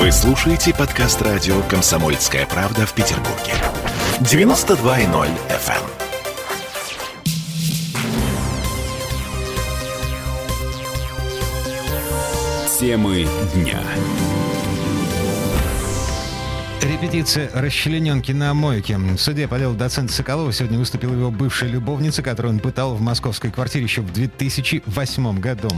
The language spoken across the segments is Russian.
Вы слушаете подкаст радио «Комсомольская правда» в Петербурге. 92.0 FM. Темы дня. Репетиция расчлененки на мойке. В суде по делу доцента Соколова сегодня выступила его бывшая любовница, которую он пытал в московской квартире еще в 2008 году.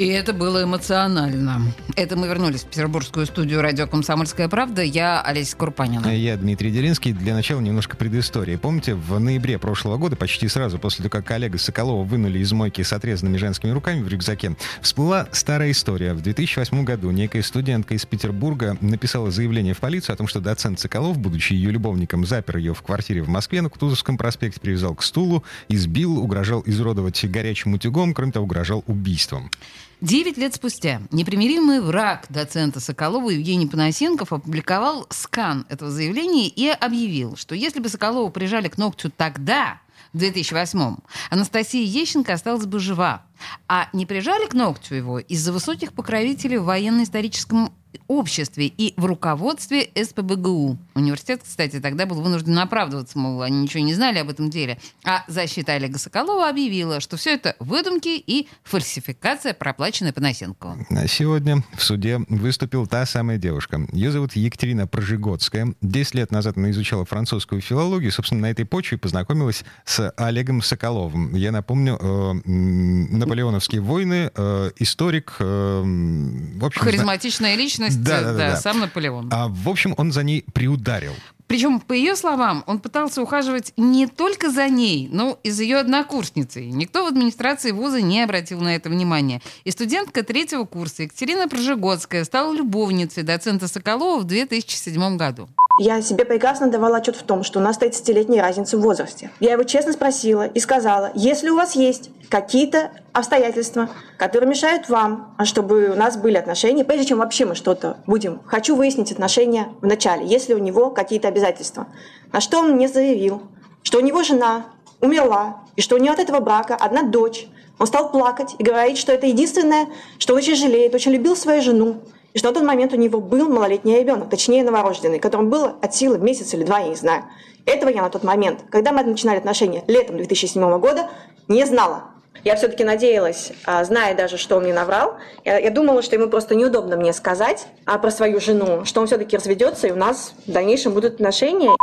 И это было эмоционально. Это мы вернулись в петербургскую студию радио «Комсомольская правда». Я Олеся Курпанина. Я Дмитрий Делинский. Для начала немножко предыстории. Помните, в ноябре прошлого года, почти сразу после того, как коллега Соколова вынули из мойки с отрезанными женскими руками в рюкзаке, всплыла старая история. В 2008 году некая студентка из Петербурга написала заявление в полицию о том, что доцент Соколов, будучи ее любовником, запер ее в квартире в Москве на Кутузовском проспекте, привязал к стулу, избил, угрожал изуродовать горячим утюгом, кроме того, угрожал убийством. Девять лет спустя непримиримый враг доцента Соколова Евгений Панасенков опубликовал скан этого заявления и объявил, что если бы Соколова прижали к ногтю тогда, в 2008-м, Анастасия Ещенко осталась бы жива. А не прижали к ногтю его из-за высоких покровителей в военно-историческом обществе и в руководстве СПБГУ. Университет, кстати, тогда был вынужден оправдываться, мол, они ничего не знали об этом деле. А защита Олега Соколова объявила, что все это выдумки и фальсификация, проплаченная Панасенкову. А сегодня в суде выступила та самая девушка. Ее зовут Екатерина Прожигодская. Десять лет назад она изучала французскую филологию. Собственно, на этой почве познакомилась с Олегом Соколовым. Я напомню, э, наполеоновские войны, э, историк. Э, в общем, Харизматичная личность, да, да, да, да, сам Наполеон. А, в общем, он за ней приударил. Причем, по ее словам, он пытался ухаживать не только за ней, но и за ее однокурсницей. Никто в администрации вуза не обратил на это внимания. И студентка третьего курса Екатерина Прожигодская стала любовницей доцента Соколова в 2007 году. Я себе прекрасно давала отчет в том, что у нас 30-летняя разница в возрасте. Я его честно спросила и сказала, если у вас есть какие-то обстоятельства, которые мешают вам, а чтобы у нас были отношения, прежде чем вообще мы что-то будем, хочу выяснить отношения в начале, если у него какие-то обязательства. На что он мне заявил, что у него жена умерла, и что у него от этого брака одна дочь. Он стал плакать и говорить, что это единственное, что очень жалеет, очень любил свою жену, и что на тот момент у него был малолетний ребенок, точнее новорожденный, которому было от силы месяц или два, я не знаю. Этого я на тот момент, когда мы начинали отношения летом 2007 года, не знала. Я все-таки надеялась, а, зная даже, что он мне наврал, я, я думала, что ему просто неудобно мне сказать а про свою жену, что он все-таки разведется, и у нас в дальнейшем будут отношения.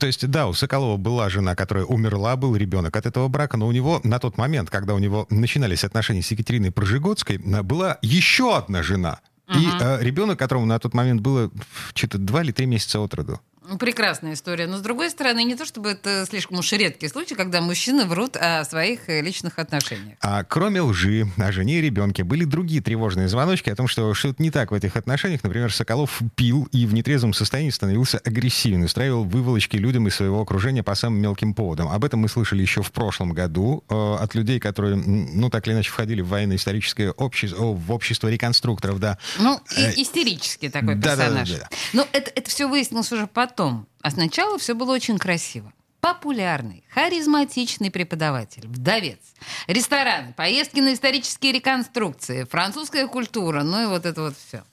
То есть, да, у Соколова была жена, которая умерла, был ребенок от этого брака, но у него на тот момент, когда у него начинались отношения с Екатериной Прожигодской, была еще одна жена, и э, ребенок, которому на тот момент было что-то два или три месяца от роду. Прекрасная история. Но, с другой стороны, не то чтобы это слишком уж редкий случай, когда мужчины врут о своих э, личных отношениях. А кроме лжи о жене и ребенке были другие тревожные звоночки о том, что что-то не так в этих отношениях. Например, Соколов пил и в нетрезвом состоянии становился агрессивен, устраивал выволочки людям из своего окружения по самым мелким поводам. Об этом мы слышали еще в прошлом году э, от людей, которые, ну, так или иначе, входили в военно-историческое общество, в общество реконструкторов, да. Ну, э, истерический такой да, персонаж. Да, да, да. Но это, это все выяснилось уже потом потом. А сначала все было очень красиво. Популярный, харизматичный преподаватель, вдовец, ресторан, поездки на исторические реконструкции, французская культура, ну и вот это вот все.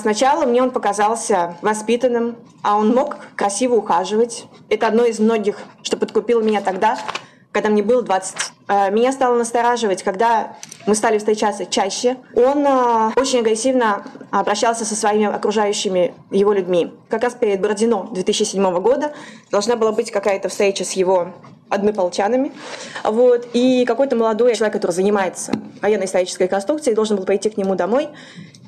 Сначала мне он показался воспитанным, а он мог красиво ухаживать. Это одно из многих, что подкупило меня тогда, когда мне было 20. Э, меня стало настораживать, когда мы стали встречаться чаще. Он э, очень агрессивно обращался со своими окружающими его людьми. Как раз перед Бородино 2007 года должна была быть какая-то встреча с его однополчанами. Вот. И какой-то молодой человек, который занимается военно-исторической конструкцией, должен был пойти к нему домой.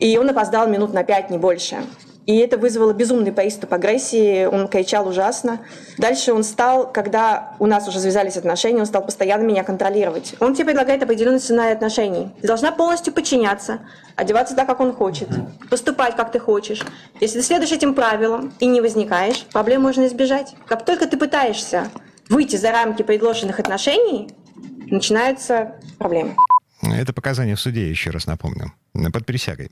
И он опоздал минут на пять, не больше. И это вызвало безумный приступ агрессии, он кричал ужасно. Дальше он стал, когда у нас уже завязались отношения, он стал постоянно меня контролировать. Он тебе предлагает определенный сценарий отношений. Ты должна полностью подчиняться, одеваться так, как он хочет, поступать, как ты хочешь. Если ты следуешь этим правилам и не возникаешь, проблем можно избежать. Как только ты пытаешься выйти за рамки предложенных отношений, начинаются проблемы. Это показания в суде, еще раз напомню, под присягой.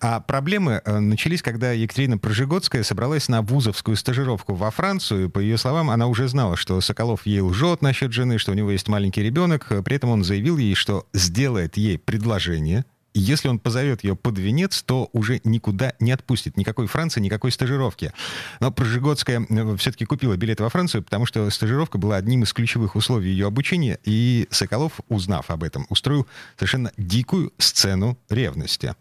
А проблемы э, начались, когда Екатерина Прожигодская собралась на вузовскую стажировку во Францию. По ее словам, она уже знала, что Соколов ей лжет насчет жены, что у него есть маленький ребенок. При этом он заявил ей, что сделает ей предложение, если он позовет ее под венец, то уже никуда не отпустит. Никакой Франции, никакой стажировки. Но Прожигодская э, все-таки купила билет во Францию, потому что стажировка была одним из ключевых условий ее обучения, и Соколов, узнав об этом, устроил совершенно дикую сцену ревности.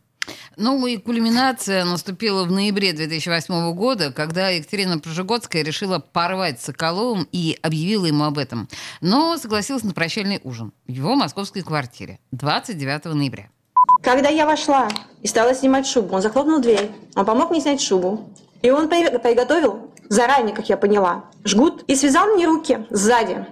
Ну и кульминация наступила в ноябре 2008 года, когда Екатерина Прожигодская решила порвать с Соколовым и объявила ему об этом. Но согласилась на прощальный ужин в его московской квартире 29 ноября. Когда я вошла и стала снимать шубу, он захлопнул дверь, он помог мне снять шубу. И он приготовил заранее, как я поняла, жгут и связал мне руки сзади.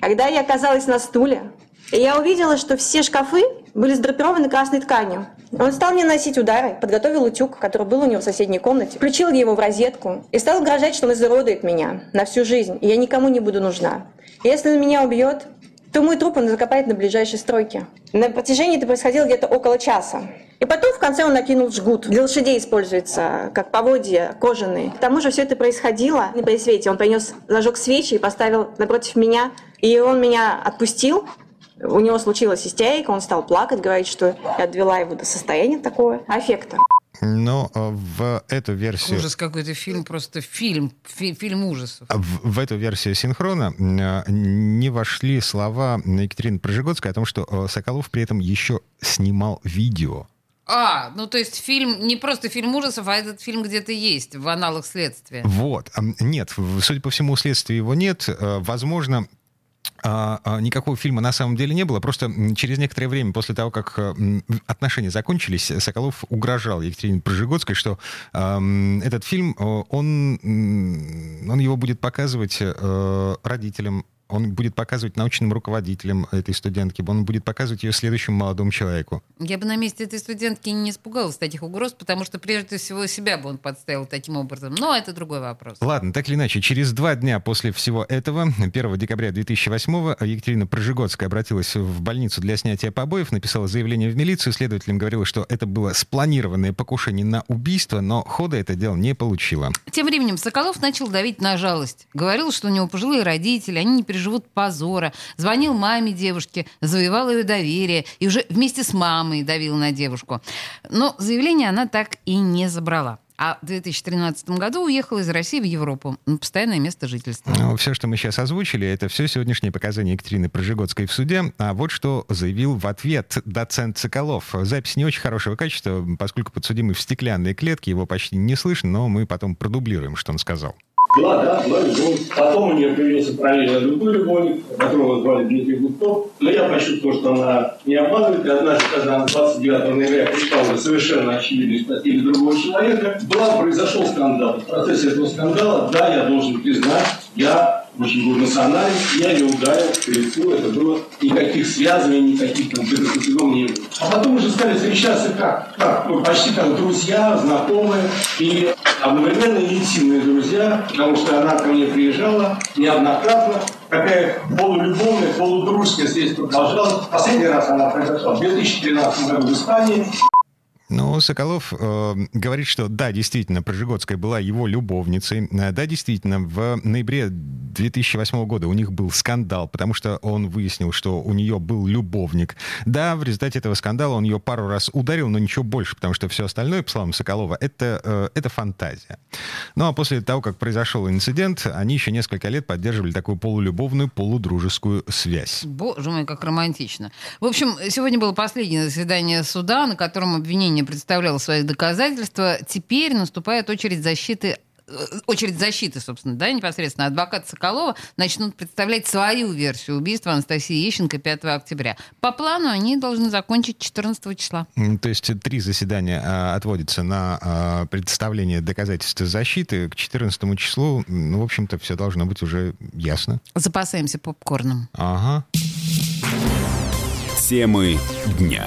Когда я оказалась на стуле, я увидела, что все шкафы были сдрапированы красной тканью. Он стал мне носить удары, подготовил утюг, который был у него в соседней комнате, включил его в розетку и стал угрожать, что он изуродует меня на всю жизнь, и я никому не буду нужна. Если он меня убьет, то мой труп он закопает на ближайшей стройке. На протяжении это происходило где-то около часа. И потом в конце он накинул жгут. Для лошадей используется, как поводья кожаные. К тому же все это происходило на при свете. Он принес, зажег свечи и поставил напротив меня. И он меня отпустил, у него случилась истерика, он стал плакать, говорить, что я отвела его до состояния такого аффекта. Но э, в эту версию... Ужас какой-то фильм, просто фильм, фи, фильм ужасов. В, в эту версию синхрона э, не вошли слова Екатерины Прожигодской о том, что э, Соколов при этом еще снимал видео. А, ну то есть фильм, не просто фильм ужасов, а этот фильм где-то есть в аналах следствия. Вот. Нет, судя по всему, следствия его нет. Возможно, а, а, никакого фильма на самом деле не было. Просто через некоторое время после того, как э, отношения закончились, Соколов угрожал Екатерине Прожигодской, что э, этот фильм, он, он его будет показывать э, родителям он будет показывать научным руководителям этой студентки, он будет показывать ее следующему молодому человеку. Я бы на месте этой студентки не испугалась таких угроз, потому что прежде всего себя бы он подставил таким образом. Но это другой вопрос. Ладно, так или иначе, через два дня после всего этого, 1 декабря 2008 Екатерина Прожигодская обратилась в больницу для снятия побоев, написала заявление в милицию, следователям говорила, что это было спланированное покушение на убийство, но хода это дело не получило. Тем временем Соколов начал давить на жалость. Говорил, что у него пожилые родители, они не переживают переживут позора. Звонил маме девушки, завоевал ее доверие и уже вместе с мамой давил на девушку. Но заявление она так и не забрала. А в 2013 году уехал из России в Европу на постоянное место жительства. Ну, все, что мы сейчас озвучили, это все сегодняшние показания Екатерины Прожигодской в суде. А вот что заявил в ответ доцент Соколов. Запись не очень хорошего качества, поскольку подсудимый в стеклянной клетке, его почти не слышно, но мы потом продублируем, что он сказал. Была, да, была любовь. Потом у нее появился параллельно другой любовник, которого звали Дмитрий Гудков. Но я почувствовал, что она не обманывает. И однажды, когда она 29 ноября прочитала совершенно очевидную статью другого человека, была, произошел скандал. В процессе этого скандала, да, я должен признать, я очень был эмоционален, я не ударил по лицу, это было никаких связываний, никаких там предосудов не было. А потом уже стали встречаться как? Как? Ну, почти как друзья, знакомые и одновременно интимные друзья, потому что она ко мне приезжала неоднократно, такая полулюбовная, полудружская связь продолжалась. Последний раз она произошла в 2013 году в Испании. Ну, Соколов э, говорит, что да, действительно, Прожигодская была его любовницей. Э, да, действительно, в ноябре 2008 года у них был скандал, потому что он выяснил, что у нее был любовник. Да, в результате этого скандала он ее пару раз ударил, но ничего больше, потому что все остальное, по словам Соколова, это, э, это фантазия. Ну, а после того, как произошел инцидент, они еще несколько лет поддерживали такую полулюбовную, полудружескую связь. Боже мой, как романтично. В общем, сегодня было последнее заседание суда, на котором обвинение не представлял свои доказательства. Теперь наступает очередь защиты э, очередь защиты, собственно, да, непосредственно адвокат Соколова начнут представлять свою версию убийства Анастасии Ещенко 5 октября. По плану они должны закончить 14 числа. То есть три заседания а, отводятся на а, представление доказательств защиты. К 14 числу, ну, в общем-то, все должно быть уже ясно. Запасаемся попкорном. Ага. Темы дня.